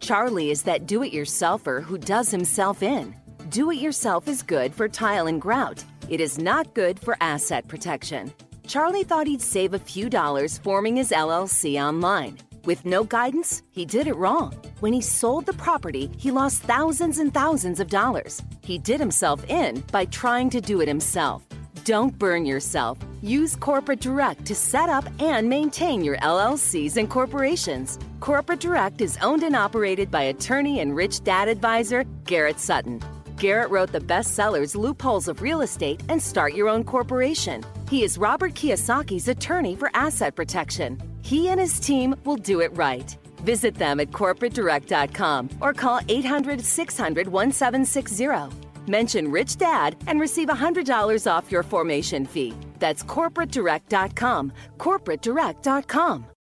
Charlie is that do it yourselfer who does himself in. Do it yourself is good for tile and grout, it is not good for asset protection. Charlie thought he'd save a few dollars forming his LLC online. With no guidance, he did it wrong. When he sold the property, he lost thousands and thousands of dollars. He did himself in by trying to do it himself. Don't burn yourself. Use Corporate Direct to set up and maintain your LLCs and corporations. Corporate Direct is owned and operated by attorney and rich dad advisor Garrett Sutton. Garrett wrote the bestsellers Loopholes of Real Estate and Start Your Own Corporation. He is Robert Kiyosaki's attorney for asset protection. He and his team will do it right. Visit them at corporatedirect.com or call 800 600 1760. Mention Rich Dad and receive $100 off your formation fee. That's corporatedirect.com. Corporatedirect.com.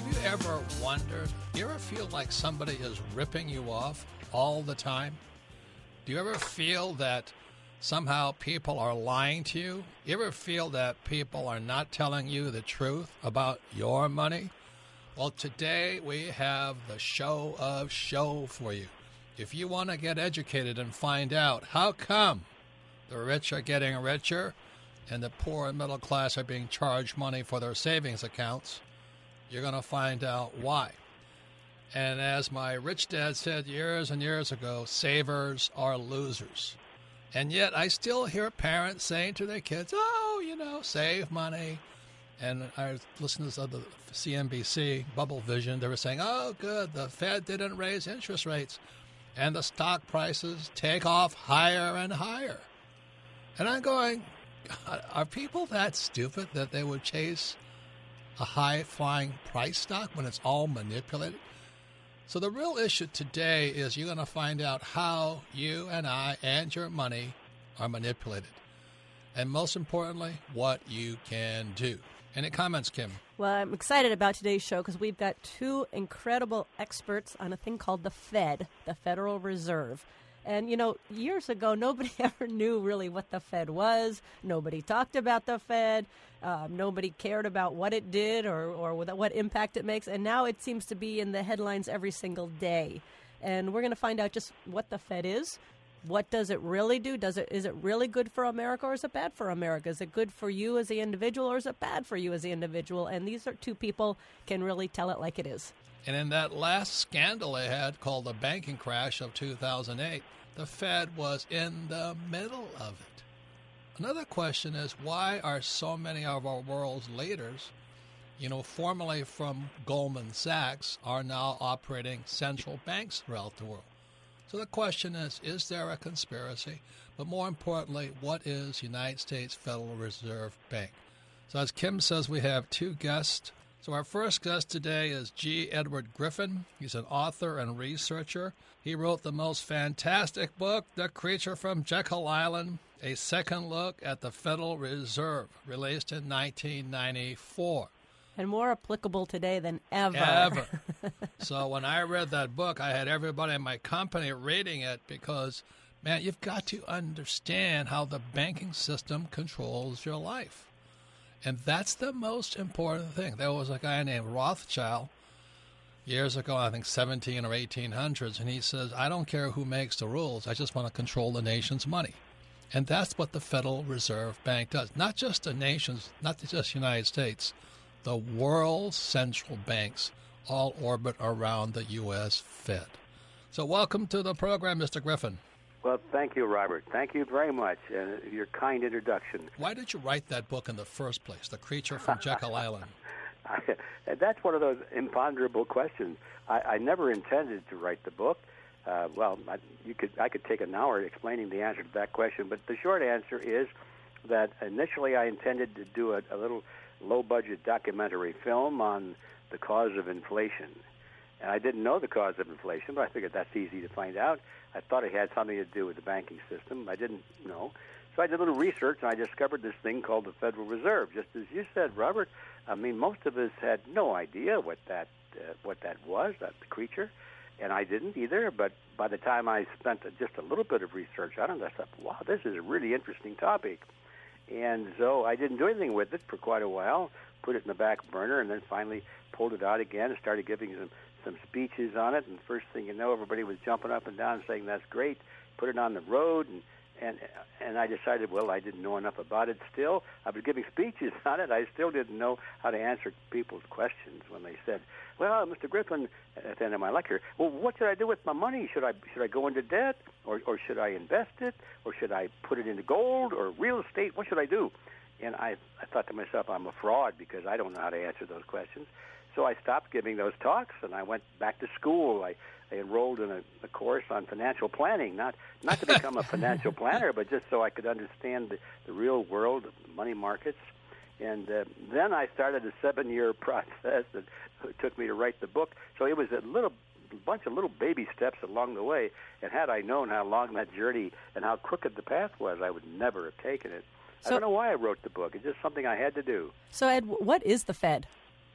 have you ever wondered? Do you ever feel like somebody is ripping you off all the time? Do you ever feel that somehow people are lying to you? Do You ever feel that people are not telling you the truth about your money? Well, today we have the show of show for you. If you want to get educated and find out how come the rich are getting richer and the poor and middle class are being charged money for their savings accounts, you're going to find out why. And as my rich dad said years and years ago, savers are losers. And yet I still hear parents saying to their kids, oh, you know, save money. And I was listening to the CNBC Bubble Vision. They were saying, oh, good, the Fed didn't raise interest rates. And the stock prices take off higher and higher. And I'm going, are people that stupid that they would chase a high flying price stock when it's all manipulated? So, the real issue today is you're going to find out how you and I and your money are manipulated. And most importantly, what you can do. Any comments, Kim? Well, I'm excited about today's show because we've got two incredible experts on a thing called the Fed, the Federal Reserve. And, you know, years ago, nobody ever knew really what the Fed was. Nobody talked about the Fed. Um, nobody cared about what it did or, or what impact it makes. And now it seems to be in the headlines every single day. And we're going to find out just what the Fed is. What does it really do? Does it is it really good for America or is it bad for America? Is it good for you as the individual or is it bad for you as the individual? And these are two people can really tell it like it is. And in that last scandal they had called the banking crash of 2008, the Fed was in the middle of it. Another question is why are so many of our world's leaders, you know, formerly from Goldman Sachs, are now operating central banks throughout the world? So the question is is there a conspiracy? But more importantly, what is United States Federal Reserve Bank? So as Kim says, we have two guests. So our first guest today is G. Edward Griffin. He's an author and researcher. He wrote the most fantastic book, The Creature from Jekyll Island, a second look at the Federal Reserve, released in 1994. And more applicable today than ever. Ever. so when I read that book, I had everybody in my company reading it because, man, you've got to understand how the banking system controls your life. And that's the most important thing. There was a guy named Rothschild years ago, I think 17 or 1800s, and he says, I don't care who makes the rules, I just want to control the nation's money. And that's what the Federal Reserve Bank does. Not just the nation's, not just the United States, the world's central banks all orbit around the U.S. Fed. So, welcome to the program, Mr. Griffin. Well, thank you, Robert. Thank you very much. Uh, your kind introduction. Why did you write that book in the first place, The Creature from Jekyll Island? I, that's one of those imponderable questions. I, I never intended to write the book. Uh, well, I, you could I could take an hour explaining the answer to that question, but the short answer is that initially I intended to do a, a little low-budget documentary film on the cause of inflation. And I didn't know the cause of inflation, but I figured that's easy to find out. I thought it had something to do with the banking system. I didn't know. So I did a little research and I discovered this thing called the Federal Reserve. Just as you said, Robert, I mean, most of us had no idea what that uh, what that was, that creature, and I didn't either. But by the time I spent just a little bit of research on it, I thought, wow, this is a really interesting topic. And so I didn't do anything with it for quite a while, put it in the back burner, and then finally pulled it out again and started giving some some speeches on it. And first thing you know, everybody was jumping up and down saying that's great. Put it on the road and and and I decided, well, I didn't know enough about it. Still, I was giving speeches on it. I still didn't know how to answer people's questions when they said, "Well, Mr. Griffin," at the end of my lecture, "Well, what should I do with my money? Should I should I go into debt, or or should I invest it, or should I put it into gold or real estate? What should I do?" And I I thought to myself, I'm a fraud because I don't know how to answer those questions. So I stopped giving those talks and I went back to school. I, I enrolled in a, a course on financial planning, not not to become a financial planner, but just so I could understand the, the real world, of money markets. And uh, then I started a seven-year process that took me to write the book. So it was a little bunch of little baby steps along the way. And had I known how long that journey and how crooked the path was, I would never have taken it. So- I don't know why I wrote the book. It's just something I had to do. So, Ed, what is the Fed?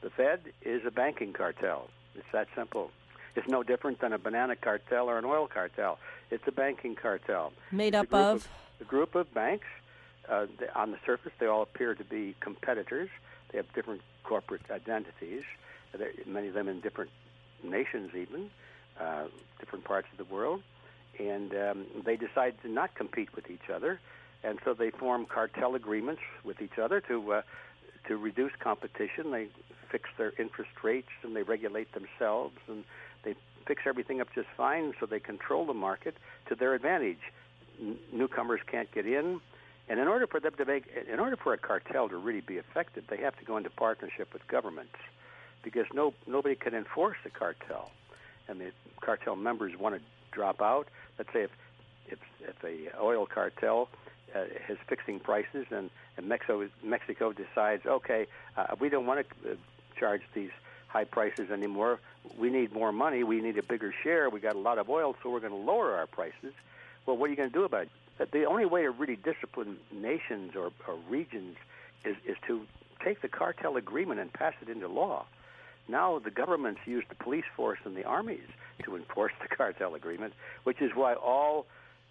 The Fed is a banking cartel. It's that simple. It's no different than a banana cartel or an oil cartel. It's a banking cartel. Made up of? a group of banks. Uh, they, on the surface, they all appear to be competitors. They have different corporate identities. They're, many of them in different nations, even uh, different parts of the world. And um, they decide to not compete with each other, and so they form cartel agreements with each other to uh, to reduce competition. They fix their interest rates and they regulate themselves and they fix everything up just fine so they control the market to their advantage. N- newcomers can't get in. And in order for them to make, in order for a cartel to really be effective, they have to go into partnership with governments, because no nobody can enforce the cartel, and the cartel members want to drop out. Let's say if if if a oil cartel uh, is fixing prices and, and Mexico Mexico decides, okay, uh, we don't want to uh, charge these high prices anymore. We need more money. We need a bigger share. We got a lot of oil, so we're going to lower our prices. Well, what are you going to do about it? The only way to really discipline nations or, or regions is, is to take the cartel agreement and pass it into law. Now the governments use the police force and the armies to enforce the cartel agreement, which is why all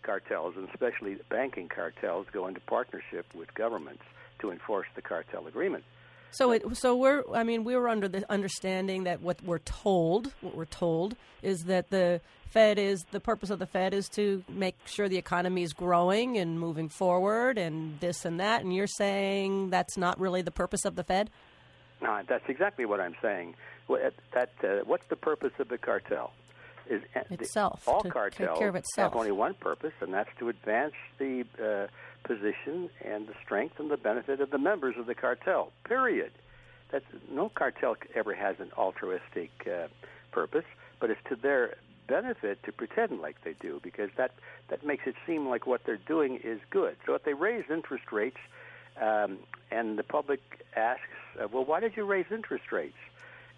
cartels, and especially banking cartels, go into partnership with governments to enforce the cartel agreement. So it, so we're I mean we were under the understanding that what we're told what we're told is that the Fed is the purpose of the Fed is to make sure the economy is growing and moving forward and this and that and you're saying that's not really the purpose of the Fed? No, that's exactly what I'm saying. That uh, what's the purpose of the cartel? Is uh, the- Itself, all to take cartels care of itself. have only one purpose, and that's to advance the uh, position and the strength and the benefit of the members of the cartel. Period. That's no cartel ever has an altruistic uh, purpose, but it's to their benefit to pretend like they do because that that makes it seem like what they're doing is good. So if they raise interest rates, um, and the public asks, uh, "Well, why did you raise interest rates?"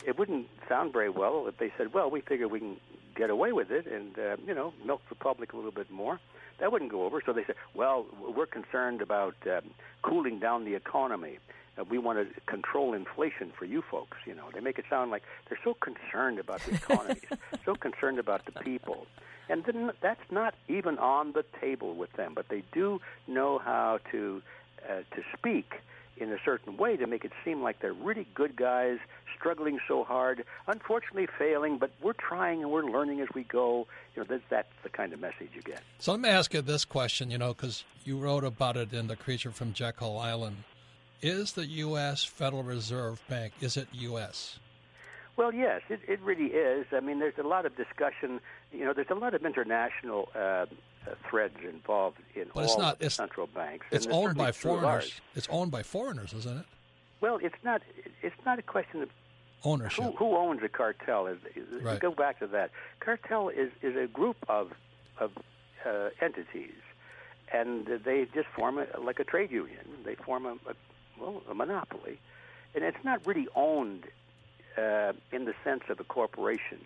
It wouldn't sound very well if they said, "Well, we figure we can get away with it and uh, you know milk the public a little bit more." That wouldn't go over. So they said, "Well, we're concerned about um, cooling down the economy. Uh, we want to control inflation for you folks." You know, they make it sound like they're so concerned about the economy, so concerned about the people. And then that's not even on the table with them, but they do know how to uh, to speak in a certain way to make it seem like they're really good guys, struggling so hard, unfortunately failing, but we're trying and we're learning as we go. You know, that's, that's the kind of message you get. So let me ask you this question, you know, because you wrote about it in The Creature from Jekyll Island. Is the U.S. Federal Reserve Bank, is it U.S.? Well, yes, it, it really is. I mean, there's a lot of discussion. You know, there's a lot of international uh, uh, threads involved in But all it's not- central banks. It's owned by foreigners. ours. It's owned by foreigners, isn't it? Well, it's not. It's not a question of Ownership. who, who owns a cartel. Is, is Right. go back to that. Cartel is is a group of of uh, entities, and they just form a, like a trade union. They form a, a well a monopoly, and it's not really owned uh, in the sense of a corporation.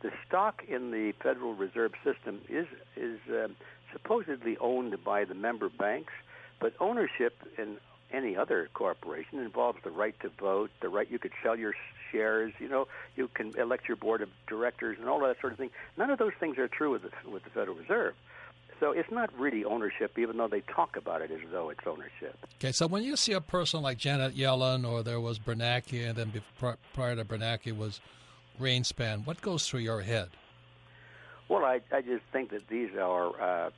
The stock in the Federal Reserve System is is um, supposedly owned by the member banks, but ownership in any other corporation involves the right to vote, the right you could sell your shares, you know, you can elect your board of directors and all that sort of thing. None of those things are true with the, with the Federal Reserve. So it's not really ownership, even though they talk about it as though it's ownership. Okay, so when you see a person like Janet Yellen, or there was Bernanke, and then prior to Bernanke was Greenspan, what goes through your head? Well, I, I just think that these are. Uh,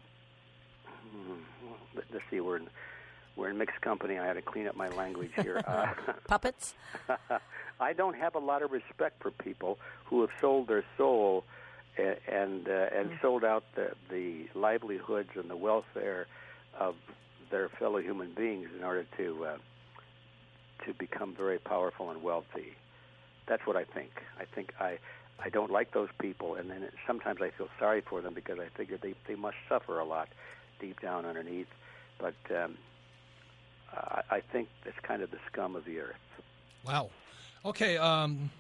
hmm, let- let's see, we're in we're in mixed company. I had to clean up my language here. Uh, Puppets? I don't have a lot of respect for people who have sold their soul and and, uh, and sold out the the livelihoods and the welfare of their fellow human beings in order to uh, to become very powerful and wealthy. That's what I think. I think I I don't like those people, and then it, sometimes I feel sorry for them because I figure they they must suffer a lot deep down underneath. But um, I, I think it's kind of the scum of the earth. Wow. Okay. Um,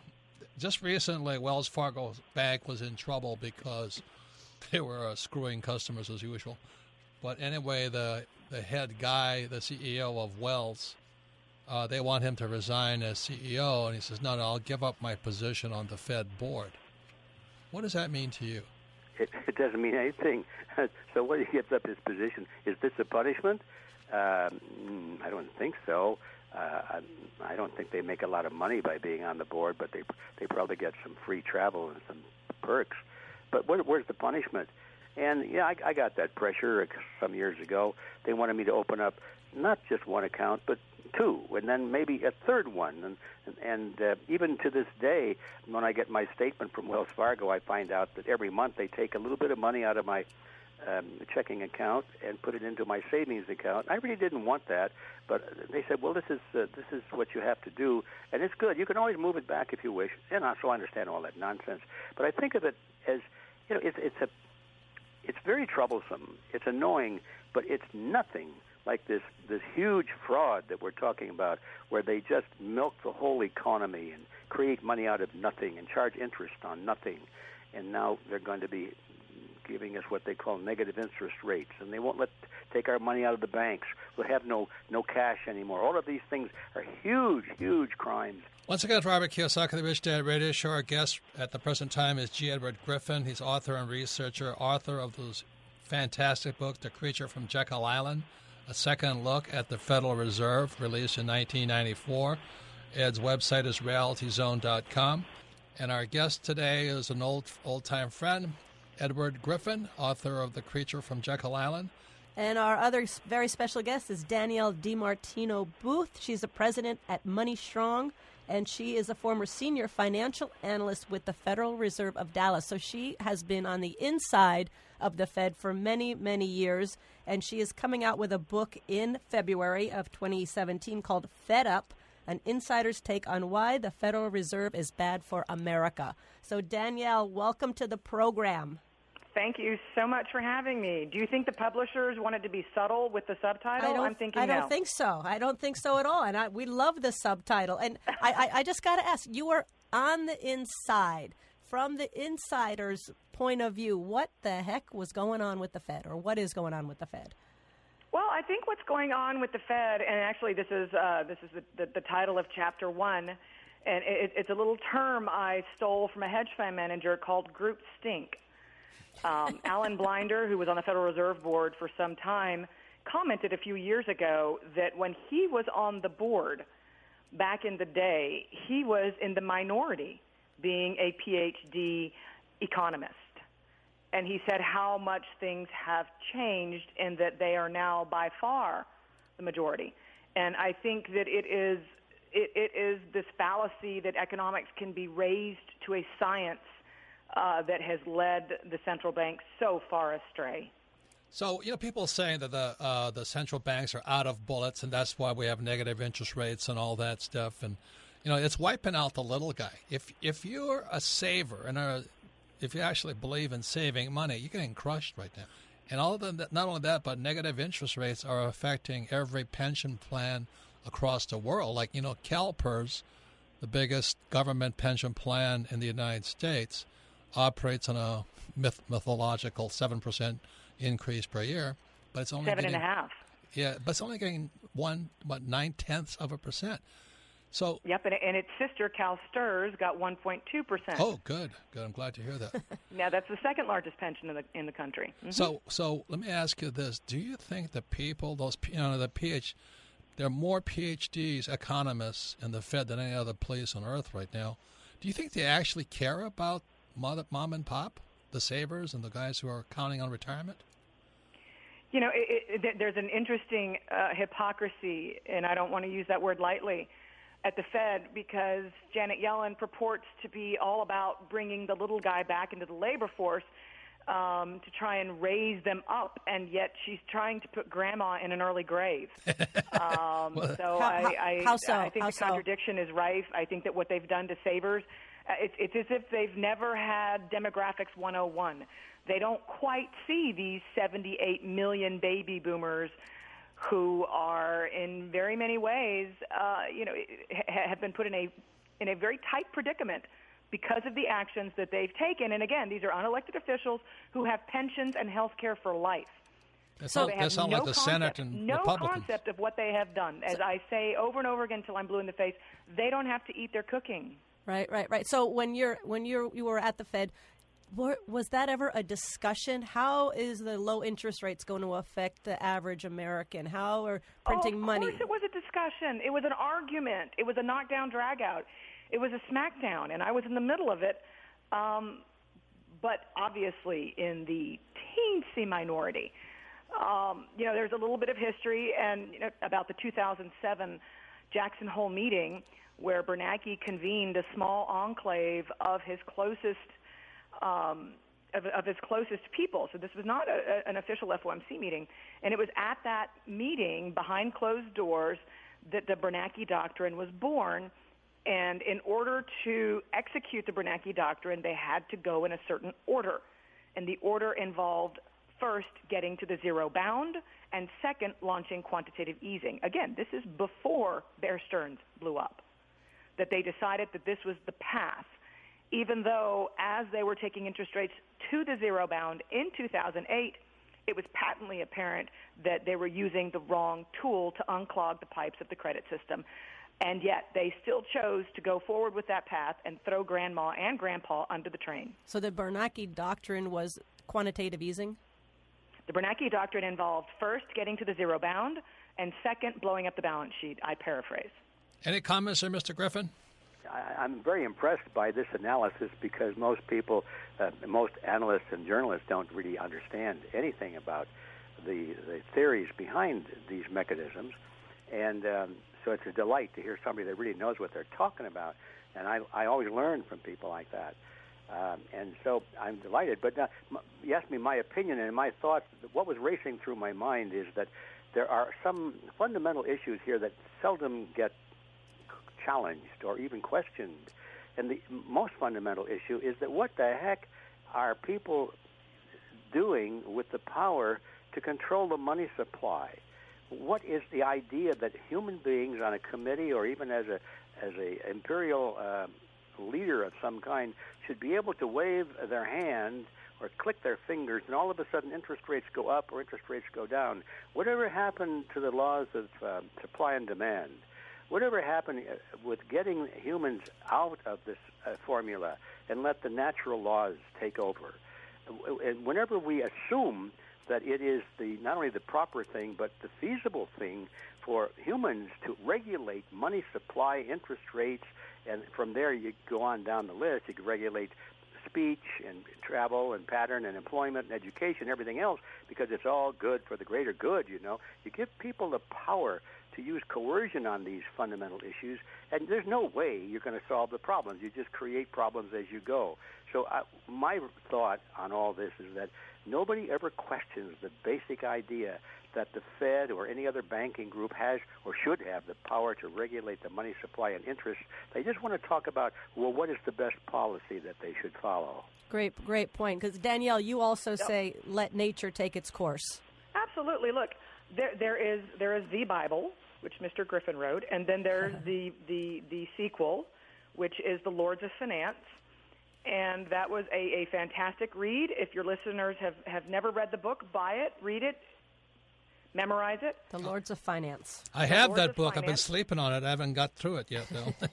just recently, Wells Fargo Bank was in trouble because they were uh, screwing customers as usual. But anyway, the the head guy, the CEO of Wells, uh, they want him to resign as CEO, and he says, "No, no, I'll give up my position on the Fed board." What does that mean to you? It, it doesn't mean anything. so what he gives up his position is this a punishment? Um, mm, I don't think so. Uh, I, I don't think they make a lot of money by being on the board, but they they probably get some free travel and some perks. But where, where's the punishment? And yeah, I, I got that pressure some years ago. They wanted me to open up not just one account, but two, and then maybe a third one. And and uh, even to this day, when I get my statement from Wells Fargo, I find out that every month they take a little bit of money out of my um, checking account and put it into my savings account. I really didn't want that, but they said, "Well, this is uh, this is what you have to do, and it's good. You can always move it back if you wish." And I, so I understand all that nonsense, but I think of it as you know, it's it's a it's very troublesome. It's annoying, but it's nothing like this this huge fraud that we're talking about, where they just milk the whole economy and create money out of nothing and charge interest on nothing, and now they're going to be giving us what they call negative interest rates, and they won't let take our money out of the banks. We'll have no no cash anymore. All of these things are huge, huge crimes. Once again, Robert Kiyosaki, the Rich Dad Radio Show. Our guest at the present time is G. Edward Griffin. He's author and researcher, author of those fantastic books, The Creature from Jekyll Island, A Second Look at the Federal Reserve, released in 1994. Ed's website is realityzone.com. And our guest today is an old old time friend, Edward Griffin, author of The Creature from Jekyll Island. And our other very special guest is Danielle DiMartino Booth. She's the president at Money Strong, and she is a former senior financial analyst with the Federal Reserve of Dallas. So she has been on the inside of the Fed for many, many years, and she is coming out with a book in February of 2017 called Fed Up. An insider's take on why the Federal Reserve is bad for America. So, Danielle, welcome to the program. Thank you so much for having me. Do you think the publishers wanted to be subtle with the subtitle? I don't, am thinking I don't no. think so. I don't think so at all. And I, we love the subtitle. And I, I, I just got to ask you were on the inside. From the insider's point of view, what the heck was going on with the Fed, or what is going on with the Fed? Well, I think what's going on with the Fed, and actually this is uh, this is the, the, the title of chapter one, and it, it's a little term I stole from a hedge fund manager called group stink. Um, Alan Blinder, who was on the Federal Reserve Board for some time, commented a few years ago that when he was on the board back in the day, he was in the minority, being a PhD economist. And he said how much things have changed and that they are now by far the majority. And I think that it is it, it is this fallacy that economics can be raised to a science uh, that has led the central bank so far astray. So you know, people saying that the uh, the central banks are out of bullets, and that's why we have negative interest rates and all that stuff. And you know, it's wiping out the little guy. If if you're a saver and a, if you actually believe in saving money, you're getting crushed right now. And all of them, not only that, but negative interest rates are affecting every pension plan across the world. Like you know, CalPERS, the biggest government pension plan in the United States, operates on a myth- mythological seven percent increase per year, but it's only Seven getting, and a half. Yeah, but it's only getting one, what nine tenths of a percent. So, Yep, and, and its sister Cal Stirs got 1.2 percent. oh, good, good. I'm glad to hear that. Now that's the second largest pension in the in the country. Mhm. So, so let me ask you this: Do you think the people, those you know, the PH, there are more PhDs, economists in the Fed than any other place on earth right now? Do you think they actually care about mom, mom and pop, the savers, and the guys who are counting on retirement? You know, it, it, there's an interesting uh, hypocrisy, and I don't want to use that word lightly, at the Fed because Janet Yellen purports to be all about bringing the little guy back into the labor force um, to try and raise them up, and yet she's trying to put grandma in an early grave. Um, so How- I, I, how so? I think How the so? contradiction is rife. I think that what they've done to savers, it's, it's as if they've never had demographics 101. They don't quite see these 78 million baby boomers who are, in very many ways, uh, you know, ha- have been put in a in a very tight predicament because of the actions that they've taken. And again, these are unelected officials who have pensions and health care for life. That So sound, they that have no like the concept, Senate and no Republicans. concept of what they have done. As I say over and over again until I'm blue in the face, they don't have to eat their cooking. Right, right, right. So when you're when you're you were at the Fed, was that ever a discussion? How is the low interest rates going to affect the average American? How are printing oh, of money? course it was a discussion. It was an argument. It was a knockdown, drag out. It was a smackdown, and I was in the middle of it. Um, but obviously, in the teensy minority. Um, you know, there's a little bit of history, and you know, about the 2007 Jackson Hole meeting where Bernanke convened a small enclave of his closest um, of, of his closest people. So this was not a, an official FOMC meeting, and it was at that meeting behind closed doors that the Bernanke Doctrine was born. And in order to execute the Bernanke Doctrine, they had to go in a certain order, and the order involved first getting to the zero bound, and second launching quantitative easing. Again, this is before Bear Stearns blew up. That they decided that this was the path even though as they were taking interest rates to the zero bound in 2008, it was patently apparent that they were using the wrong tool to unclog the pipes of the credit system. And yet they still chose to go forward with that path and throw grandma and grandpa under the train. so the Bernanke doctrine was quantitative easing. The Bernanke doctrine involved first getting to the zero bound and second blowing up the balance sheet. I paraphrase. Any comments there, Mr. Griffin? I, I'm very impressed by this analysis because most people, uh, most analysts and journalists don't really understand anything about the, the theories behind these mechanisms. And um, so it's a delight to hear somebody that really knows what they're talking about. And I, I always learn from people like that. Um, and so I'm delighted. But uh, m- you asked me my opinion and my thoughts. What was racing through my mind is that there are some fundamental issues here that seldom get challenged or even questioned. And the most fundamental issue is that what the heck are people doing with the power to control the money supply? What is the idea that human beings on a committee or even as a as a imperial uh, leader of some kind should be able to wave their hand or click their fingers and all of a sudden interest rates go up or interest rates go down? Whatever happened to the laws of uh, supply and demand? Whatever happened uh, with getting humans out of this uh, formula and let the natural laws take over. And whenever we assume that it is the not only the proper thing but the feasible thing for humans to regulate money supply, interest rates, and from there you go on down the list. You can regulate speech and travel and pattern and employment and education, everything else, because it's all good for the greater good. You know, you give people the power to use coercion on these fundamental issues, and there's no way you're going to solve the problems. You just create problems as you go. So, uh, my thought on all this is that nobody ever questions the basic idea that the Fed or any other banking group has or should have the power to regulate the money supply and interest. They just want to talk about, well, what is the best policy that they should follow? Great, great point. Because Danielle, you also say let nature take its course. Absolutely. Look, there there is there is the Bible, which Mr. Griffin wrote, and then there's the the the sequel, which is the Lords of Finance. And that was a, a fantastic read. If your listeners have, have never read the book, buy it, read it, memorize it. The Lords of Finance. I have Lords that of book. I've been sleeping on it. I haven't got through it yet, though.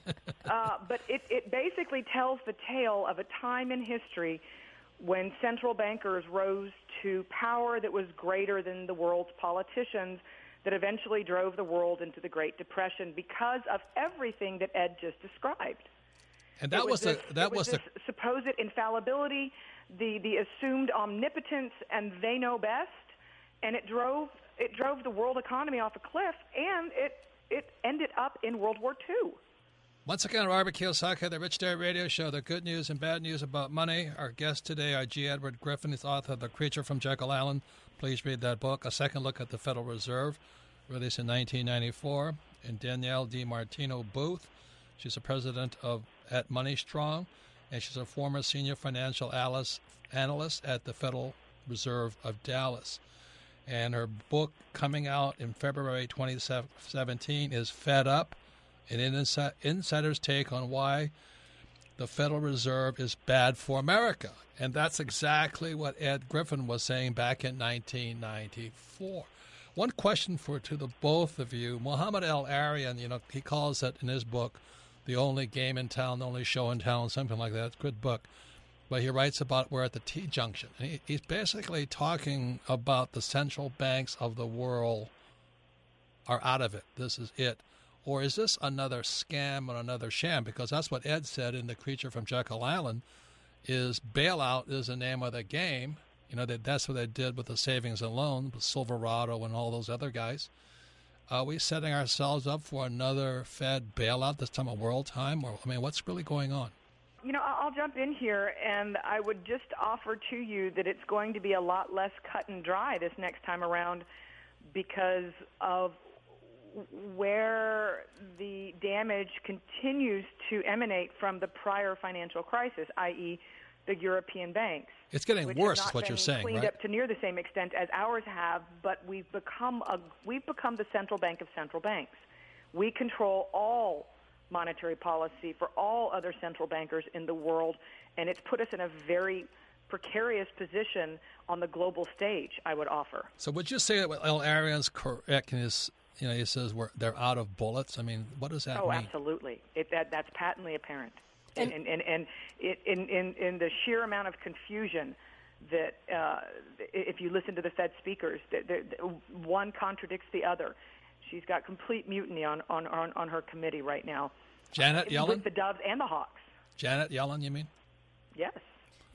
Uh, but it, it basically tells the tale of a time in history when central bankers rose to power that was greater than the world's politicians that eventually drove the world into the Great Depression because of everything that Ed just described. and that was, the this, that it was, was, the this supposed infallibility, the the assumed omnipotence, and they know best, and it drove it drove the world economy off a cliff, and it it ended up in World War II. Once again, Robert Kiyosaki, the Rich Dad Radio Show, the good news and bad news about money. Our guest today, are G. Edward Griffin, is author of The Creature from Jekyll Island. Please read that book. A second look at the Federal Reserve, released in 1994. And Danielle DiMartino Booth, she's the president of at Money Strong, and she's a former senior financial analyst, analyst at the Federal Reserve of Dallas. And her book coming out in February 2017 is Fed Up an insider's take on why the Federal Reserve is bad for America. And that's exactly what Ed Griffin was saying back in 1994. One question for to the both of you, Mohamed El-Erian, you know, he calls it in his book the only game in town, the only show in town, something like that. It's a good book. But he writes about we're at the T junction. He, he's basically talking about the central banks of the world are out of it. This is it. Or is this another scam or another sham? Because that's what Ed said in The Creature from Jekyll Island is bailout is the name of the game. You know, that that's what they did with the savings and loan, with Silverado and all those other guys. Are we setting ourselves up for another Fed bailout, this time of world time? Or, I mean, what's really going on? You know, I'll jump in here, and I would just offer to you that it's going to be a lot less cut and dry this next time around because of where the damage continues to emanate from the prior financial crisis, i.e., the European banks. It's getting worse, is what you're saying, cleaned right? up to near the same extent as ours have, but we've become a we've become the central bank of central banks. We control all monetary policy for all other central bankers in the world, and it's put us in a very precarious position on the global stage. I would offer. So would you say that El-Erian's correct in his, you know, he says we're, they're out of bullets? I mean, what does that Oh, mean? absolutely. It, that, that's patently apparent. And- And, and, and, and it, in, in, in the sheer amount of confusion that uh, if you listen to the Fed speakers, that that- that one contradicts the other. She's got complete mutiny on, on, on, on her committee right now. Janet Yellen? With the Doves and the Hawks. Janet Yellen, you mean? Yes.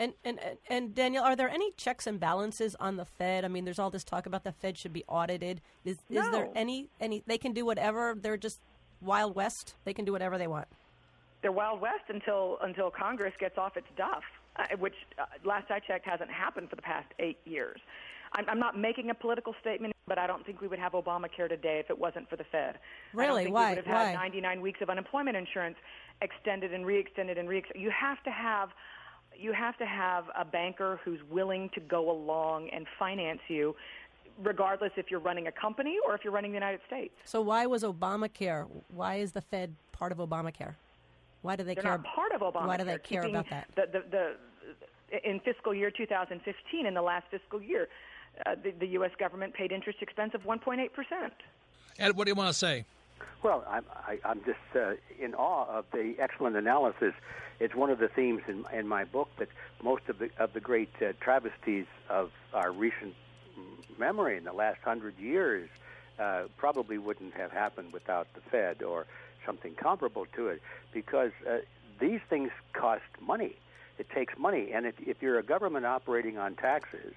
And, and and- Daniel, are there any checks and balances on the Fed? I mean, there's all this talk about the Fed should be audited. Is is there any any? They can do whatever. They're just Wild West. They can do whatever they want. they're Wild West until until Congress gets off its duff, uh, which uh, last I checked hasn't happened for the past eight years. I'm, I'm not making a political statement, but I don't think we would have Obamacare today if it wasn't for the Fed. I Really? think Why? We would have had Why? 99 weeks of unemployment insurance extended and re-extended and re-extended. You have to have you have to have a banker who's willing to go along and finance you, regardless if you're running a company or if you're running the United States. So why was Obamacare? Why is the Fed part of Obamacare? Why do they They're care? not part of Obamacare. Why do they care about that? The, the, the, in fiscal year 2015, in the last fiscal year, uh, the, the U.S. government paid interest expense of 1.8 percent. Ed, what do you want to say? Well, I'm, I, I'm just uh, in awe of the excellent analysis. It's one of the themes in, in my book that most of the of the great uh, travesties of our recent memory in the last hundred years uh, probably wouldn't have happened without the Fed or something comparable to it, because uh, these things cost money. it takes money, and if, if you're a government operating on taxes,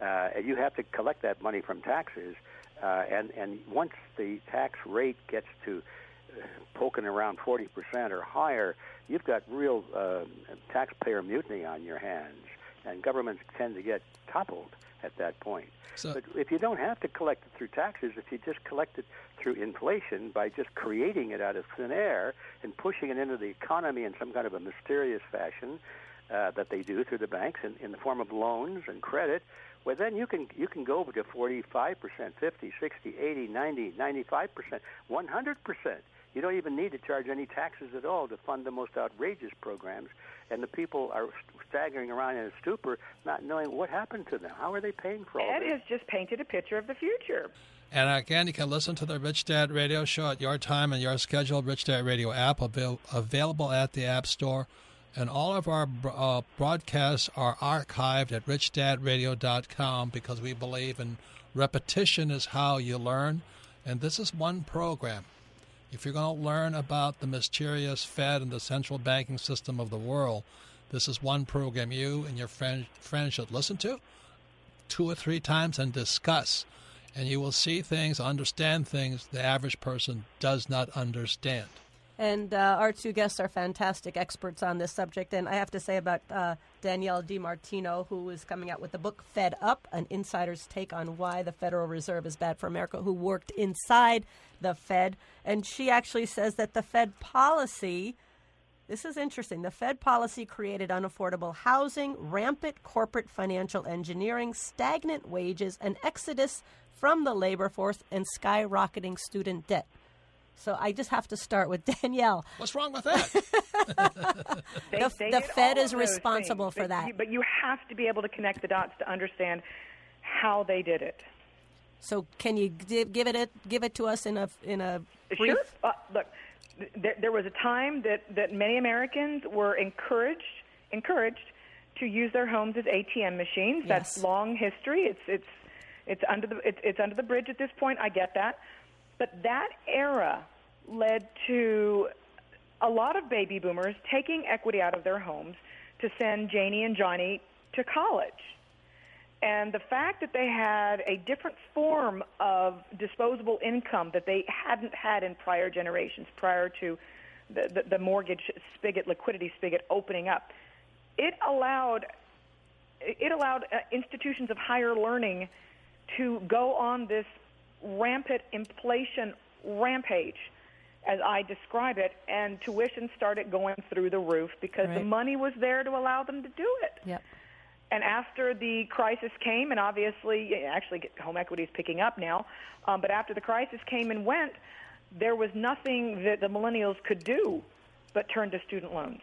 uh, you have to collect that money from taxes, uh, and and once the tax rate gets to uh, poking around 40% or higher, you've got real uh, taxpayer mutiny on your hands, and governments tend to get toppled at that point. So- but if you don't have to collect it through taxes, if you just collect it through inflation by just creating it out of thin air and pushing it into the economy in some kind of a mysterious fashion uh, that they do through the banks in, in the form of loans and credit, well, then you can you can go to 45%, 50, 60, 80, 90, 95%, 100%. You don't even need to charge any taxes at all to fund the most outrageous programs. And the people are staggering around in a stupor, not knowing what happened to them. How are they paying for all Ed this? has just painted a picture of the future. And uh, again, you can listen to the Rich Dad Radio Show at your time and your schedule. Rich Dad Radio app avail- available at the App Store, and all of our uh, broadcasts are archived at richdadradio.com because we believe in repetition is how you learn, and this is one program. If you're going to learn about the mysterious Fed and the central banking system of the world, this is one program you and your friend, friends should listen to two or three times and discuss. And you will see things, understand things the average person does not understand. And uh, our two guests are fantastic experts on this subject. And I have to say about uh, Danielle DiMartino, who is coming out with the book Fed Up, an insider's take on why the Federal Reserve is bad for America, who worked inside the Fed. And she actually says that the Fed policy. This is interesting. The Fed policy created unaffordable housing, rampant corporate financial engineering, stagnant wages, an exodus from the labor force, and skyrocketing student debt. So I just have to start with Danielle. What's wrong with that? They, The- they the Fed is responsible things, for but that. but you have to be able to connect the dots to understand how they did it. So can you give, give it a, give it to us in a in a brief? Sure. Uh, look, th- there, there was a time that, that many Americans were encouraged encouraged to use their homes as ATM machines. That's long history. It's it's it's under the it's, it's under the bridge at this point. I get that, but that era led to a lot of baby boomers taking equity out of their homes to send Janie and Johnny to college. And the fact that they had a different form of disposable income that they hadn't had in prior generations, prior to the, the, the mortgage spigot, liquidity spigot opening up, it allowed it allowed uh, institutions of higher learning to go on this rampant inflation rampage, as I describe it, and tuition started going through the roof because the money was there to allow them to do it. Yep. And after the crisis came, and obviously, actually, home equity is picking up now, um, but after the crisis came and went, there was nothing that the millennials could do but turn to student loans.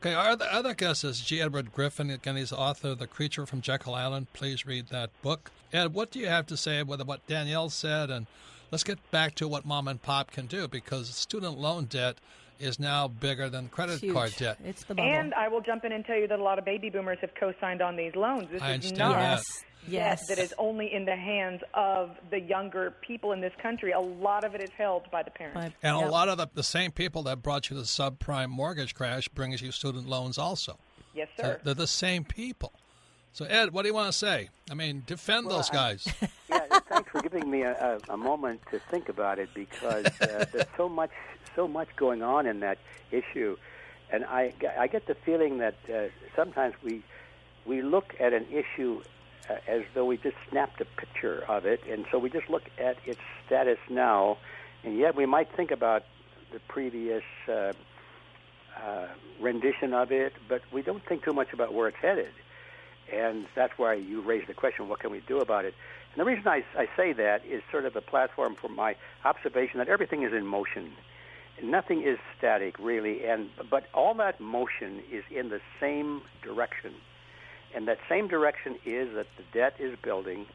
Okay, our other, guest is G. Edward Griffin. Again, he's author of The Creature from Jekyll Island. Please read that book. Ed, what do you have to say with what Danielle said? And let's get back to what mom and pop can do because student loan debt is now bigger than credit Huge. card debt. It's the bubble. And I will jump in and tell you that a lot of baby boomers have co-signed on these loans. This I is understand not that. yes. Yes. that is only in the hands of the younger people in this country. A lot of it is held by the parents. By- And yep. a lot of the, the same people that brought you the subprime mortgage crash brings you student loans also. Yes, So sir. they're the same people. So, Ed, what do you want to say? I mean, defend those guys. yeah, thanks for giving me a, a, a moment to think about it because uh, there's so much, so much going on in that issue, and I, I get the feeling that uh, sometimes we, we look at an issue uh, as though we just snapped a picture of it, and so we just look at its status now, and yet we might think about the previous uh, uh, rendition of it, but we don't think too much about where it's headed. And that's why you raised the question, what can we do about it? And the reason I, I say that is sort of a platform for my observation that everything is in motion. Nothing is static, really, and but all that motion is in the same direction, and that same direction is that the debt is building,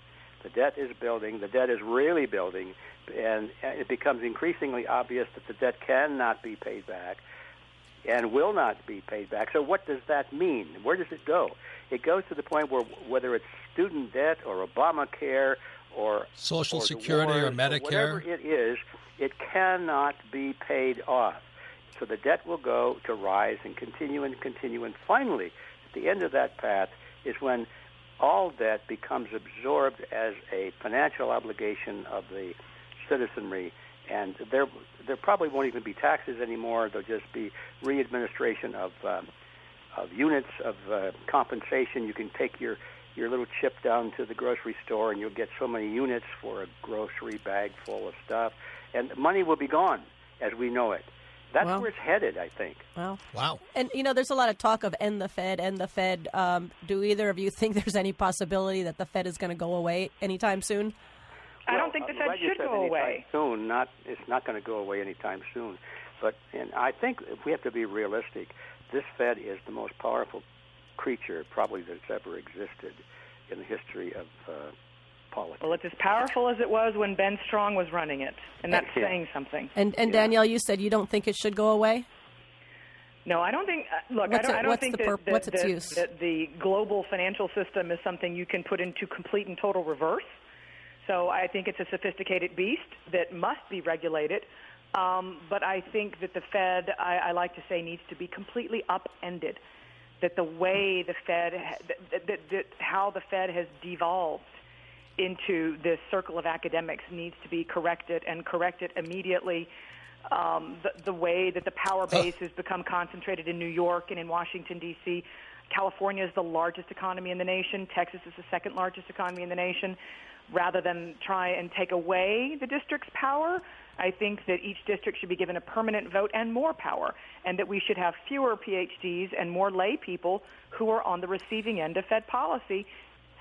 the debt is building, the debt is really building, and it becomes increasingly obvious that the debt cannot be paid back and will not be paid back. So what does that mean? Where does it go? It goes to the point where whether it's student debt or Obamacare or Social or Security or divorce Medicare. whatever it is, it cannot be paid off. So the debt will go to rise and continue and continue. And finally, at the end of that path is when all debt becomes absorbed as a financial obligation of the citizenry. And there, there probably won't even be taxes anymore. There'll just be readministration of, uh, of units of uh, compensation. You can take your your little chip down to the grocery store and you'll get so many units for a grocery bag full of stuff and money will be gone as we know it that's Well- where it's headed i think Well, Wow. and you know, there's a lot of talk of end the Fed, end the Fed. Um, do either of you think there's any possibility that the Fed is going to go away anytime soon? I don't think the Fed should go away. Soon, not it's not going to go away anytime soon. But and I think if we have to be realistic, this Fed is the most powerful creature probably that's ever existed in the history of uh, politics. Well, it's as powerful as it was when Ben Strong was running it, and that's Yeah. saying something. And and Yeah. Danielle, you said you don't think it should go away. No, I don't think. Uh, look, I What's don't, it- I don't think the that, purp- that, its that- use? that the global financial system is something you can put into complete and total reverse. So I think it's a sophisticated beast that must be regulated. Um, but I think that the Fed, I, I like to say, needs to be completely upended. That the way the Fed, ha- that, that, that how the Fed has devolved into this circle of academics needs to be corrected and corrected immediately. Um, the, the way that the power base has become concentrated in New York and in Washington, D.C. California is the largest economy in the nation. Texas is the second largest economy in the nation. Rather than try and take away the district's power, I think that each district should be given a permanent vote and more power, and that we should have fewer PhDs and more lay people who are on the receiving end of Fed policy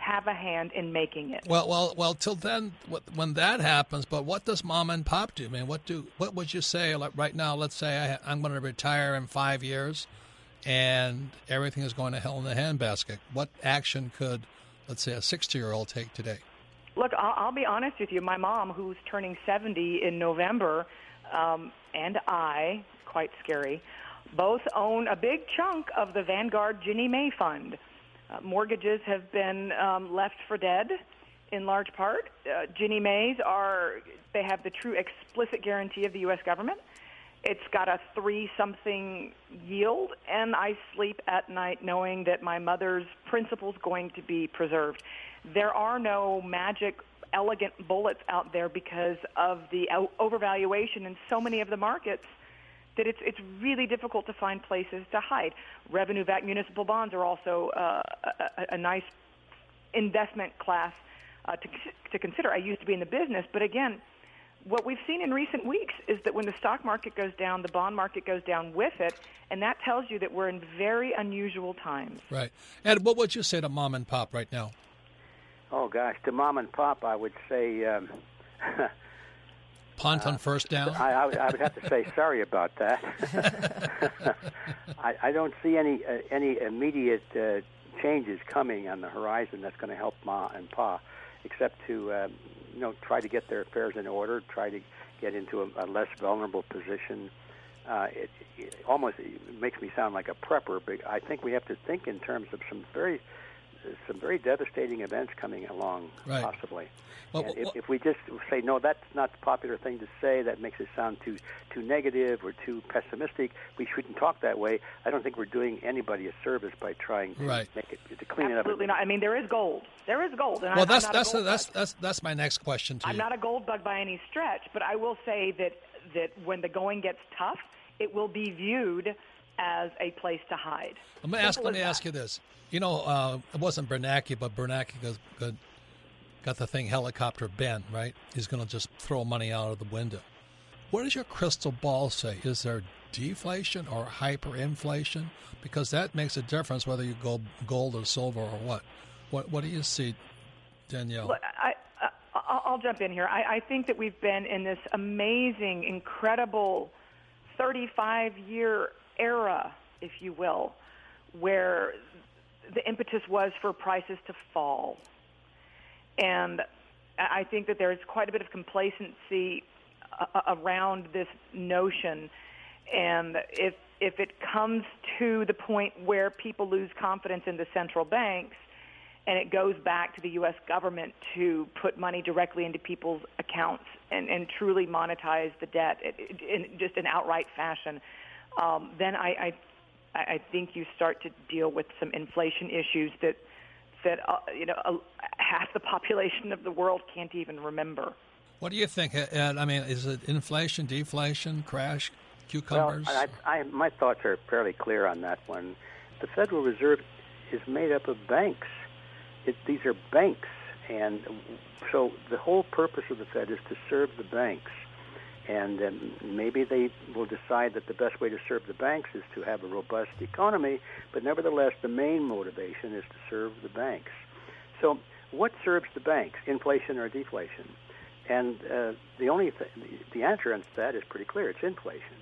have a hand in making it. Well, well, well. Till then, when that happens, but what does mom and pop do? I mean, what do what would you say? Like right now, let's say I, I'm going to retire in five years, and everything is going to hell in the handbasket. What action could, let's say, a 60 year old take today? Look, I'll, I'll be honest with you. My mom, who's turning 70 in November, um, and I, quite scary, both own a big chunk of the Vanguard Ginnie Mae Fund. Uh, mortgages have been um, left for dead in large part. Uh, Ginnie Mae's are, they have the true explicit guarantee of the U.S. government. It's got a three something yield, and I sleep at night knowing that my mother's principal's going to be preserved. There are no magic, elegant bullets out there because of the overvaluation in so many of the markets that it's it's really difficult to find places to hide. Revenue-backed municipal bonds are also uh, a, a, a nice investment class uh, to to consider. I used to be in the business, but again, what we've seen in recent weeks is that when the stock market goes down, the bond market goes down with it, and that tells you that we're in very unusual times. Right. And what would you say to mom and pop right now? Oh gosh, to mom and pop, I would say. Um, Punt on first down. I, I, would, I would have to say sorry about that. I, I don't see any uh, any immediate uh, changes coming on the horizon that's going to help Ma and Pa, except to um, you know try to get their affairs in order, try to get into a, a less vulnerable position. Uh, it, it almost it makes me sound like a prepper, but I think we have to think in terms of some very some very devastating events coming along, Right. possibly. Well, and well- if, if we just say no, that's not the popular thing to say. That makes it sound too too negative or too pessimistic. We shouldn't talk that way. I don't think we're doing anybody a service by trying to Right. make it to clean Absolutely it up. Absolutely not. I mean, there is gold. There is gold. And well, I, that's I'm not that's a that's, that's that's my next question to I'm you. not a gold bug by any stretch, but I will say that that when the going gets tough, it will be viewed as a place to hide. Let me ask. Let me as ask you this. You know, uh, it wasn't Bernanke, but Bernanke got, got, got the thing helicopter Ben. Right? He's going to just throw money out of the window. What does your crystal ball say? Is there deflation or hyperinflation? Because that makes a difference whether you go gold or silver or what. What What do you see, Danielle? I, I, I'll I'll jump in here. I, I think that we've been in this amazing, incredible 35 year era, if you will, where the impetus was for prices to fall. And I think that there's quite a bit of complacency uh, around this notion. And if if it comes to the point where people lose confidence in the central banks, and it goes back to the U.S. government to put money directly into people's accounts and, and truly monetize the debt in just an outright fashion, um, then I, I I think you start to deal with some inflation issues that that uh, you know uh, half the population of the world can't even remember. What do you think, Ed? I mean, is it inflation, deflation, crash, cucumbers? Well, I, I, my thoughts are fairly clear on that one. The Federal Reserve is made up of banks. It, these are banks, and so the whole purpose of the Fed is to serve the banks. And um, maybe they will decide that the best way to serve the banks is to have a robust economy, but nevertheless, the main motivation is to serve the banks. So, what serves the banks, inflation or deflation? And uh, the only th- the answer on that is pretty clear: it's inflation,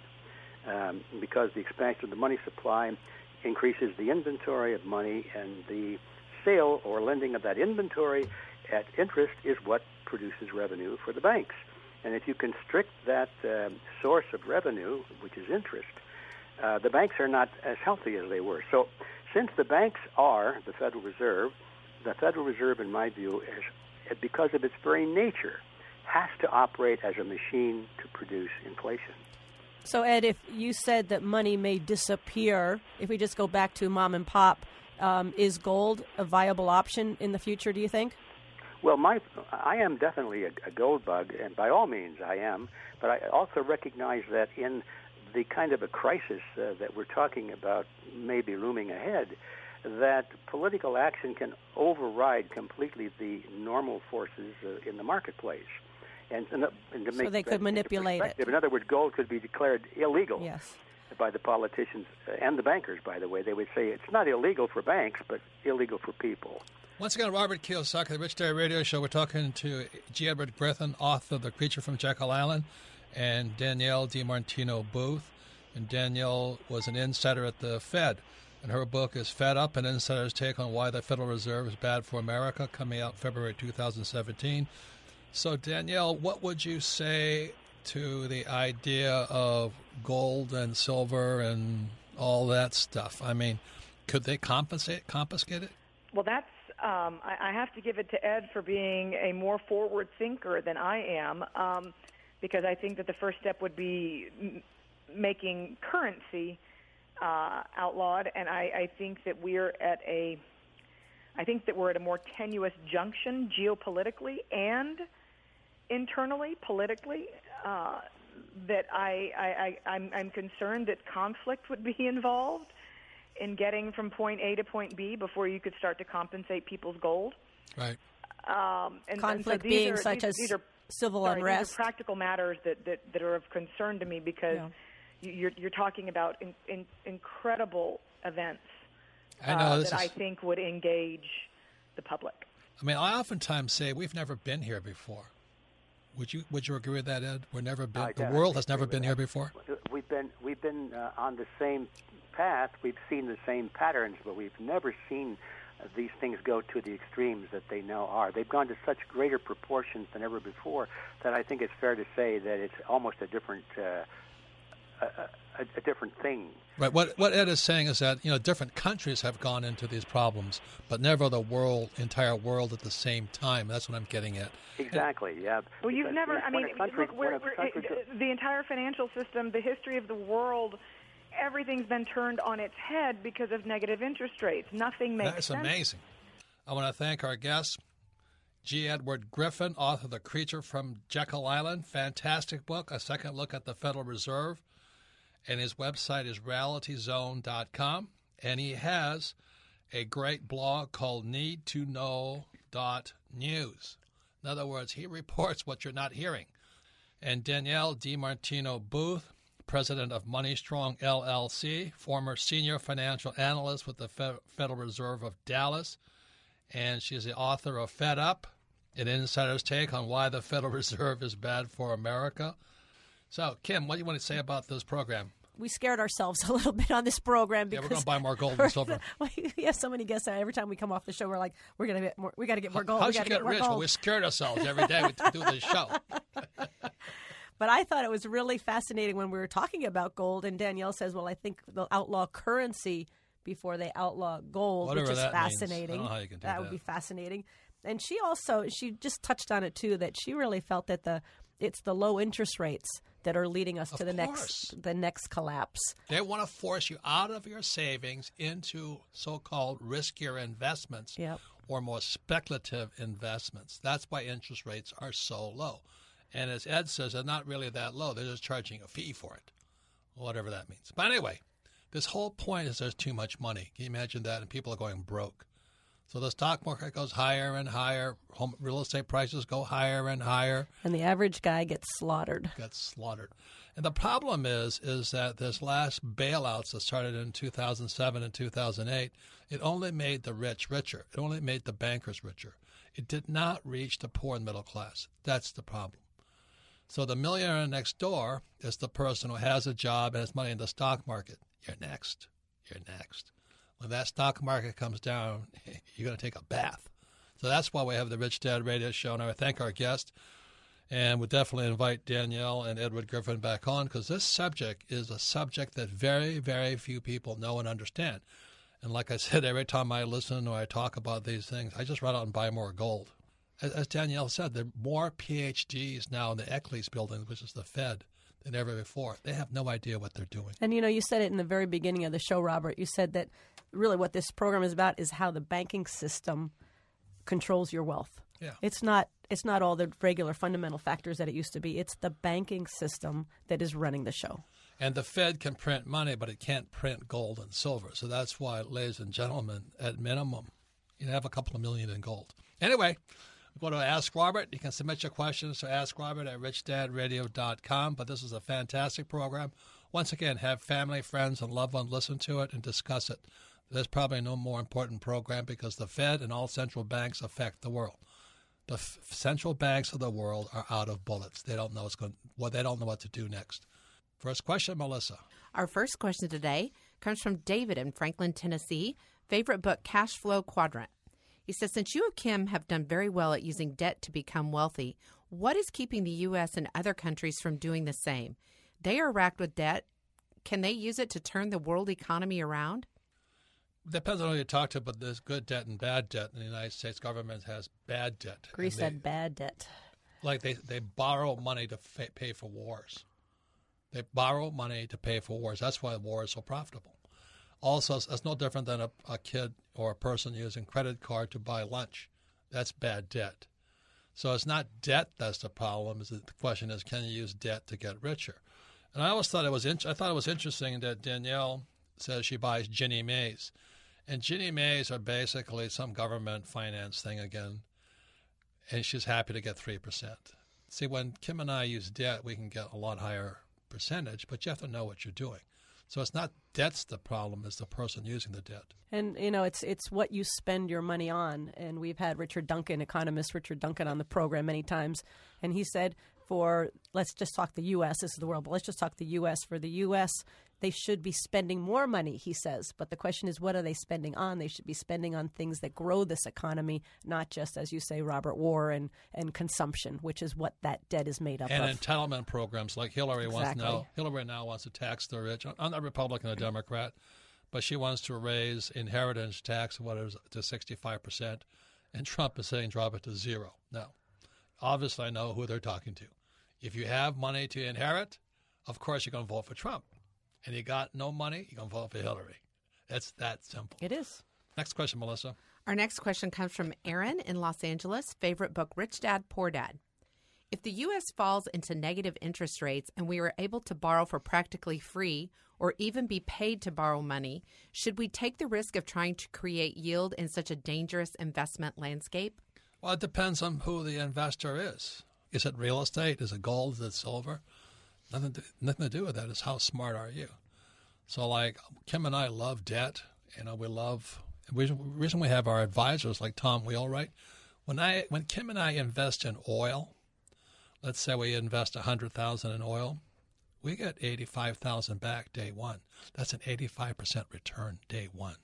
um, because the expansion of the money supply increases the inventory of money, and the sale or lending of that inventory at interest is what produces revenue for the banks. And if you constrict that uh, source of revenue, which is interest, uh, the banks are not as healthy as they were. So, since the banks are the Federal Reserve, the Federal Reserve, in my view, is, because of its very nature, has to operate as a machine to produce inflation. So, Ed, if you said that money may disappear, if we just go back to mom and pop, um, is gold a viable option in the future, do you think? Well, my I am definitely a, a gold bug, and by all means I am. But I also recognize that in the kind of a crisis uh, that we're talking about, maybe looming ahead, that political action can override completely the normal forces uh, in the marketplace. And, and, and to so they could manipulate it. In other words, gold could be declared illegal. Yes by the politicians uh, and the bankers, by the way. They would say it's not illegal for banks, but illegal for people. Once again, Robert Kiyosaki, the Rich Dad Radio Show. We're talking to G. Edward Griffin, author of The Creature from Jekyll Island, and Danielle DiMartino Booth. And Danielle was an insider at the Fed. And her book is Fed Up, an insider's take on why the Federal Reserve is bad for America, coming out February 2017. So, Danielle, what would you say to the idea of gold and silver and all that stuff? I mean, could they compensate, confiscate it? Well, that's um, I, I have to give it to Ed for being a more forward thinker than I am, um, because I think that the first step would be m- making currency uh, outlawed, and I, I think that we're at a, I think that we're at a more tenuous junction geopolitically and internally, politically. Uh, that I, I, I I'm, I'm concerned that conflict would be involved in getting from point A to point B before you could start to compensate people's gold. Right. Um, and, Conflict and so being are, such these, as these are, civil sorry, unrest. These are practical matters that, that, that are of concern to me because Yeah. you're, you're talking about in, in, incredible events I know uh, that is. I think would engage the public. I mean, I oftentimes say we've never been here before. Would you Would you agree with that, Ed? We're never been. I the world has never been with here before. We've been we've been uh, on the same path. We've seen the same patterns, but we've never seen uh, these things go to the extremes that they now are. They've gone to such greater proportions than ever before that I think it's fair to say that it's almost a different uh, a, a, a different thing. Right. What What Ed is saying is that you know different countries have gone into these problems, but never the world, entire world at the same time. That's what I'm getting at. Exactly. Yeah. Well, you've never. I mean, country- look, we're, we're, country go- the entire financial system, the history of the world, everything's been turned on its head because of negative interest rates. Nothing makes sense. That's sense. amazing. I want to thank our guest, G. Edward Griffin, author of The Creature from Jekyll Island. Fantastic book, a second look at the Federal Reserve. And his website is realityzone.com. And he has a great blog called Need to Know In other words, he reports what you're not hearing. And Danielle DiMartino Booth, president of Money Strong LLC, former senior financial analyst with the Federal Reserve of Dallas, and she's the author of Fed Up, an insider's take on why the Federal Reserve is bad for America. So, Kim, what do you want to say about this program? we scared ourselves a little bit on this program Yeah, because we're going to buy more gold and silver. we have so many guests that every time we come off the show, we're like, we're gonna get more. We got to get more gold. How we to get get more rich? Well, gold. we scared ourselves every day we do this show. But I thought it was really fascinating when we were talking about gold, and Danielle says, "Well, I think they'll outlaw currency before they outlaw gold, Whatever which is that means. I don't fascinating. know how you can do would that. be fascinating." And she also she just touched on it too that she really felt that the it's the low interest rates that are leading us Of to the course. next the next collapse. They want to force you out of your savings into so-called riskier investments Yep. or more speculative investments. That's why interest rates are so low. And as Ed says, they're not really that low. They're just charging a fee for it, whatever that means. But anyway, this whole point is there's too much money. Can you imagine that? And people are going broke. So the stock market goes higher and higher. Home real estate prices go higher and higher. And the average guy gets slaughtered. Gets slaughtered. And the problem is, is that this last bailouts that started in 2007 and 2008, it only made the rich richer. It only made the bankers richer. It did not reach the poor and middle class. That's the problem. So the millionaire next door is the person who has a job and has money in the stock market. You're next. You're next. When that stock market comes down, you're going to take a bath. So that's why we have the Rich Dad Radio Show. And I thank our guest. And would definitely invite Danielle and Edward Griffin back on because this subject is a subject that very, very few people know and understand. And like I said, every time I listen or I talk about these things, I just run out and buy more gold. As, Danielle said, there are more PhDs now in the Eccles building, which is the Fed, than ever before. They have no idea what they're doing. And you know, you said it in the very beginning of the show, Robert. You said that really what this program is about is how the banking system controls your wealth. Yeah. It's not it's not all the regular fundamental factors that it used to be. It's the banking system that is running the show. And the Fed can print money, but it can't print gold and silver. So that's why, ladies and gentlemen, at minimum, you have a couple of million in gold. Anyway, go to Ask Robert. You can submit your questions to Ask Robert at richdadradio.com. But this is a fantastic program. Once again, have family, friends, and loved ones listen to it and discuss it. There's probably no more important program because the Fed and all central banks affect the world. The f- central banks of the world are out of bullets. They don't know what's going. Well, they don't know what to do next. First question, Melissa. Our first question today comes from David in Franklin, Tennessee. Favorite book, Cash Flow Quadrant. He says, Since you and Kim have done very well at using debt to become wealthy, what is keeping the U.S. and other countries from doing the same? They are racked with debt. Can they use it to turn the world economy around? Depends on who you talk to, but there's good debt and bad debt. And the United States government has bad debt. Greece they- had bad debt. like they, they borrow money to fa- pay for wars. They borrow money to pay for wars. That's why war is so profitable. Also, it's, no different than a, a kid or a person using credit card to buy lunch. That's bad debt. So it's not debt that's the problem. The question is, can you use debt to get richer? And I always thought it was in, I thought it was interesting that Danielle says she buys Ginnie Mae's, and Ginnie Mae's are basically some government finance thing again and she's happy to get 3%. See, when Kim and I use debt, we can get a lot higher percentage, but you have to know what you're doing. So it's not debt's the problem, it's the person using the debt. And you know, it's it's what you spend your money on. And we've had Richard Duncan, economist Richard Duncan, on the program many times, and he said, for let's just talk the U.S. This is the world, but let's just talk the U.S. For the U.S., they should be spending more money. He says, but the question is, what are they spending on? They should be spending on things that grow this economy, not just, as you say, Robert, war and and consumption, which is what that debt is made up And of. entitlement programs like Hillary wants now. Hillary now wants to tax the rich. I'm not a Republican or Democrat, but she wants to raise inheritance tax what is to 65 percent, and Trump is saying drop it to zero. Now, obviously, I know who they're talking to. If you have money to inherit, of course you're going to vote for Trump, and you got no money, you're going to vote for Hillary. It's that simple. it is. Next question, Melissa. Our next question comes from Aaron in Los Angeles. Favorite book, Rich Dad, Poor Dad. If the U.S. falls into negative interest rates and we are able to borrow for practically free or even be paid to borrow money, should we take the risk of trying to create yield in such a dangerous investment landscape? Well, it depends on who the investor is. Is it real estate? Is it gold? Is it silver? Nothing to, nothing to do with that. It's how smart are you? So, like Kim and I love debt. You know, we love. The reason, we have our advisors like Tom Wheelwright. When I when Kim and I invest in oil, let's say we invest a hundred thousand in oil, we get eighty five thousand back day one. That's an eighty five percent return day one.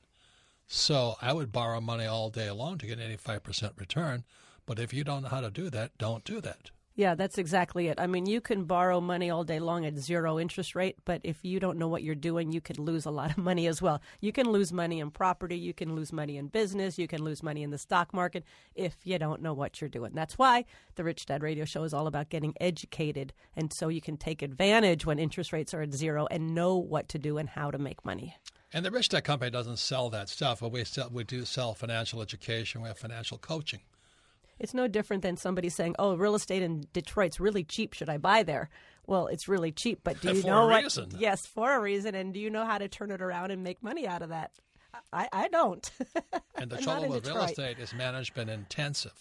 So I would borrow money all day long to get an 85% return. But if you don't know how to do that, don't do that. Yeah, that's exactly it. I mean, you can borrow money all day long at zero interest rate, but if you don't know what you're doing, you could lose a lot of money as well. You can lose money in property, you can lose money in business, you can lose money in the stock market if you don't know what you're doing. That's why the Rich Dad Radio Show is all about getting educated, and so you can take advantage when interest rates are at zero and know what to do and how to make money. And the Rich Dad Company doesn't sell that stuff, but we sell, we do sell financial education. We have financial coaching. It's no different than somebody saying, "Oh, real estate in Detroit's really cheap. Should I buy there?" Well, it's really cheap, but do you For know a what? reason. Yes, for a reason. And do you know how to turn it around and make money out of that? I, I don't. And the trouble with real estate is management intensive.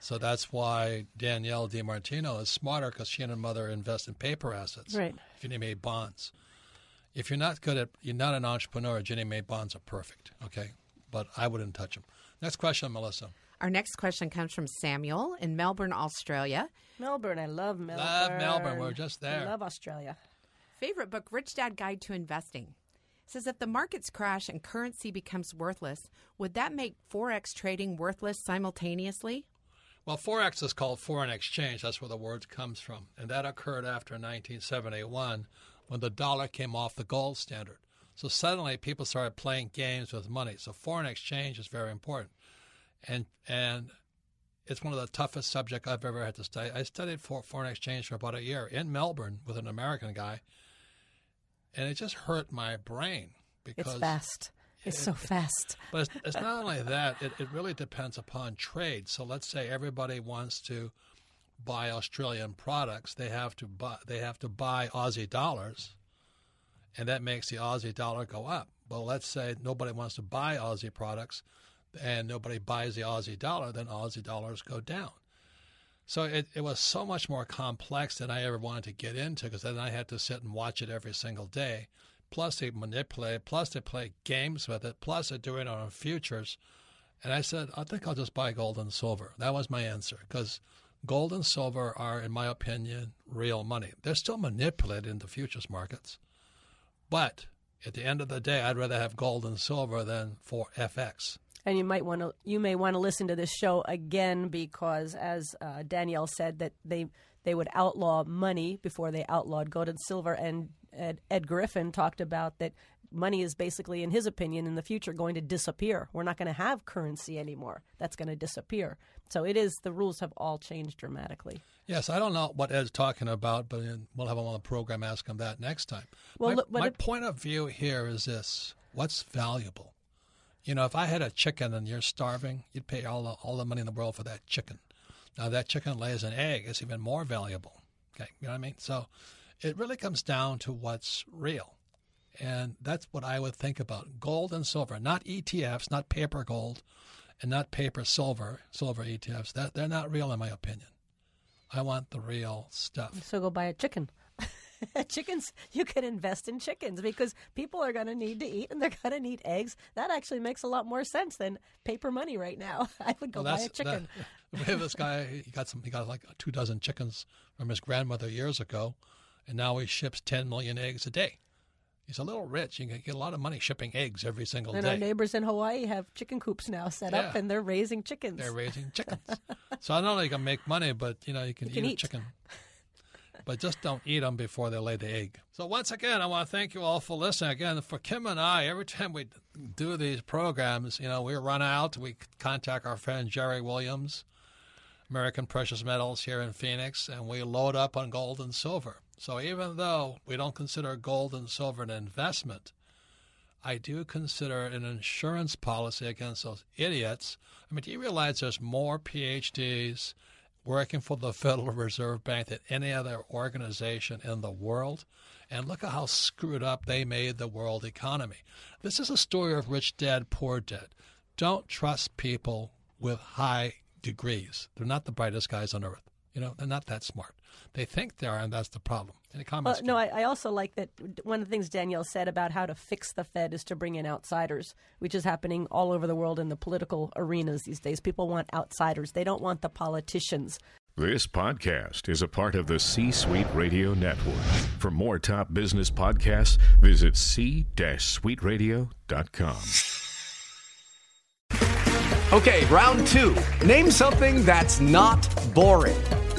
So that's why Danielle DiMartino is smarter because she and her mother invest in paper assets. Right. Ginnie Mae bonds. If you're not good at, you're not an entrepreneur, Ginnie Mae bonds are perfect. Okay. But I wouldn't touch them. Next question, Melissa. Our next question comes from Samuel in Melbourne, Australia. Melbourne, I love Melbourne. Love Melbourne. We're just there. I love Australia. Favorite book, Rich Dad Guide to Investing. Says if the markets crash and currency becomes worthless, would that make Forex trading worthless simultaneously? Well, Forex is called foreign exchange. That's where the word comes from. And that occurred after 1971 when the dollar came off the gold standard. So suddenly people started playing games with money. So foreign exchange is very important. And and it's one of the toughest subjects I've ever had to study. I studied for foreign exchange for about a year in Melbourne with an American guy. And it just hurt my brain because It's fast. It's so fast. but it's, it's not only that, it, it really depends upon trade. So let's say everybody wants to buy Australian products, they have to buy they have to buy Aussie dollars, and that makes the Aussie dollar go up. But let's say nobody wants to buy Aussie products, and nobody buys the Aussie dollar, then Aussie dollars go down. So it, it was so much more complex than I ever wanted to get into because then I had to sit and watch it every single day. Plus they manipulate, plus they play games with it, plus they're doing it on futures. And I said, I think I'll just buy gold and silver. That was my answer because gold and silver are, in my opinion, real money. They're still manipulated in the futures markets. But at the end of the day, I'd rather have gold and silver than for FX. And you might want to, you may want to listen to this show again because, as uh, Danielle said, that they they would outlaw money before they outlawed gold and silver. And Ed, Ed Griffin talked about that money is basically, in his opinion, in the future going to disappear. We're not going to have currency anymore. That's going to disappear. So it is. The rules have all changed dramatically. Yes, I don't know what Ed's talking about, but we'll have him on the program. Ask him that next time. Well, my, look, my it- point of view here is this: what's valuable? You know, if I had a chicken and you're starving, you'd pay all the, all the money in the world for that chicken. Now that chicken lays an egg; it's even more valuable. Okay, you know what I mean? So it really comes down to what's real, and that's what I would think about: gold and silver, not ETFs, not paper gold, and not paper silver, silver ETFs. That they're not real, in my opinion. I want the real stuff. So go buy a chicken. chickens, you can invest in chickens because people are going to need to eat and they're going to need eggs. That actually makes a lot more sense than paper money right now. I would go Well, buy a chicken. that- we have this guy. He got some. He got like two dozen chickens from his grandmother years ago, and now he ships ten million eggs a day. He's a little rich. You can get a lot of money shipping eggs every single and day. And our neighbors in Hawaii have chicken coops now set up and they're raising chickens. They're raising chickens. so I know you can make money, but you know you can, You can eat, eat. a chicken. But just don't eat them before they lay the egg. So once again, I want to thank you all for listening. Again, for Kim and I, every time we do these programs, you know, we run out. We contact our friend Jerry Williams, American Precious Metals here in Phoenix, and we load up on gold and silver. So even though we don't consider gold and silver an investment, I do consider an insurance policy against those idiots. I mean, do you realize there's more PhDs working for the Federal Reserve Bank than any other organization in the world? And look at how screwed up they made the world economy. This is a story of rich dad, poor dad. Don't trust people with high degrees. They're not the brightest guys on earth. You know, they're not that smart. They think they are, and that's the problem. Any Well, comments? no, I, I also like that one of the things Danielle said about how to fix the Fed is to bring in outsiders, which is happening all over the world in the political arenas these days. People want outsiders, they don't want the politicians. This podcast is a part of the C Suite Radio Network. For more top business podcasts, visit c-suiteradio.com. Okay, round two. Name something that's not boring.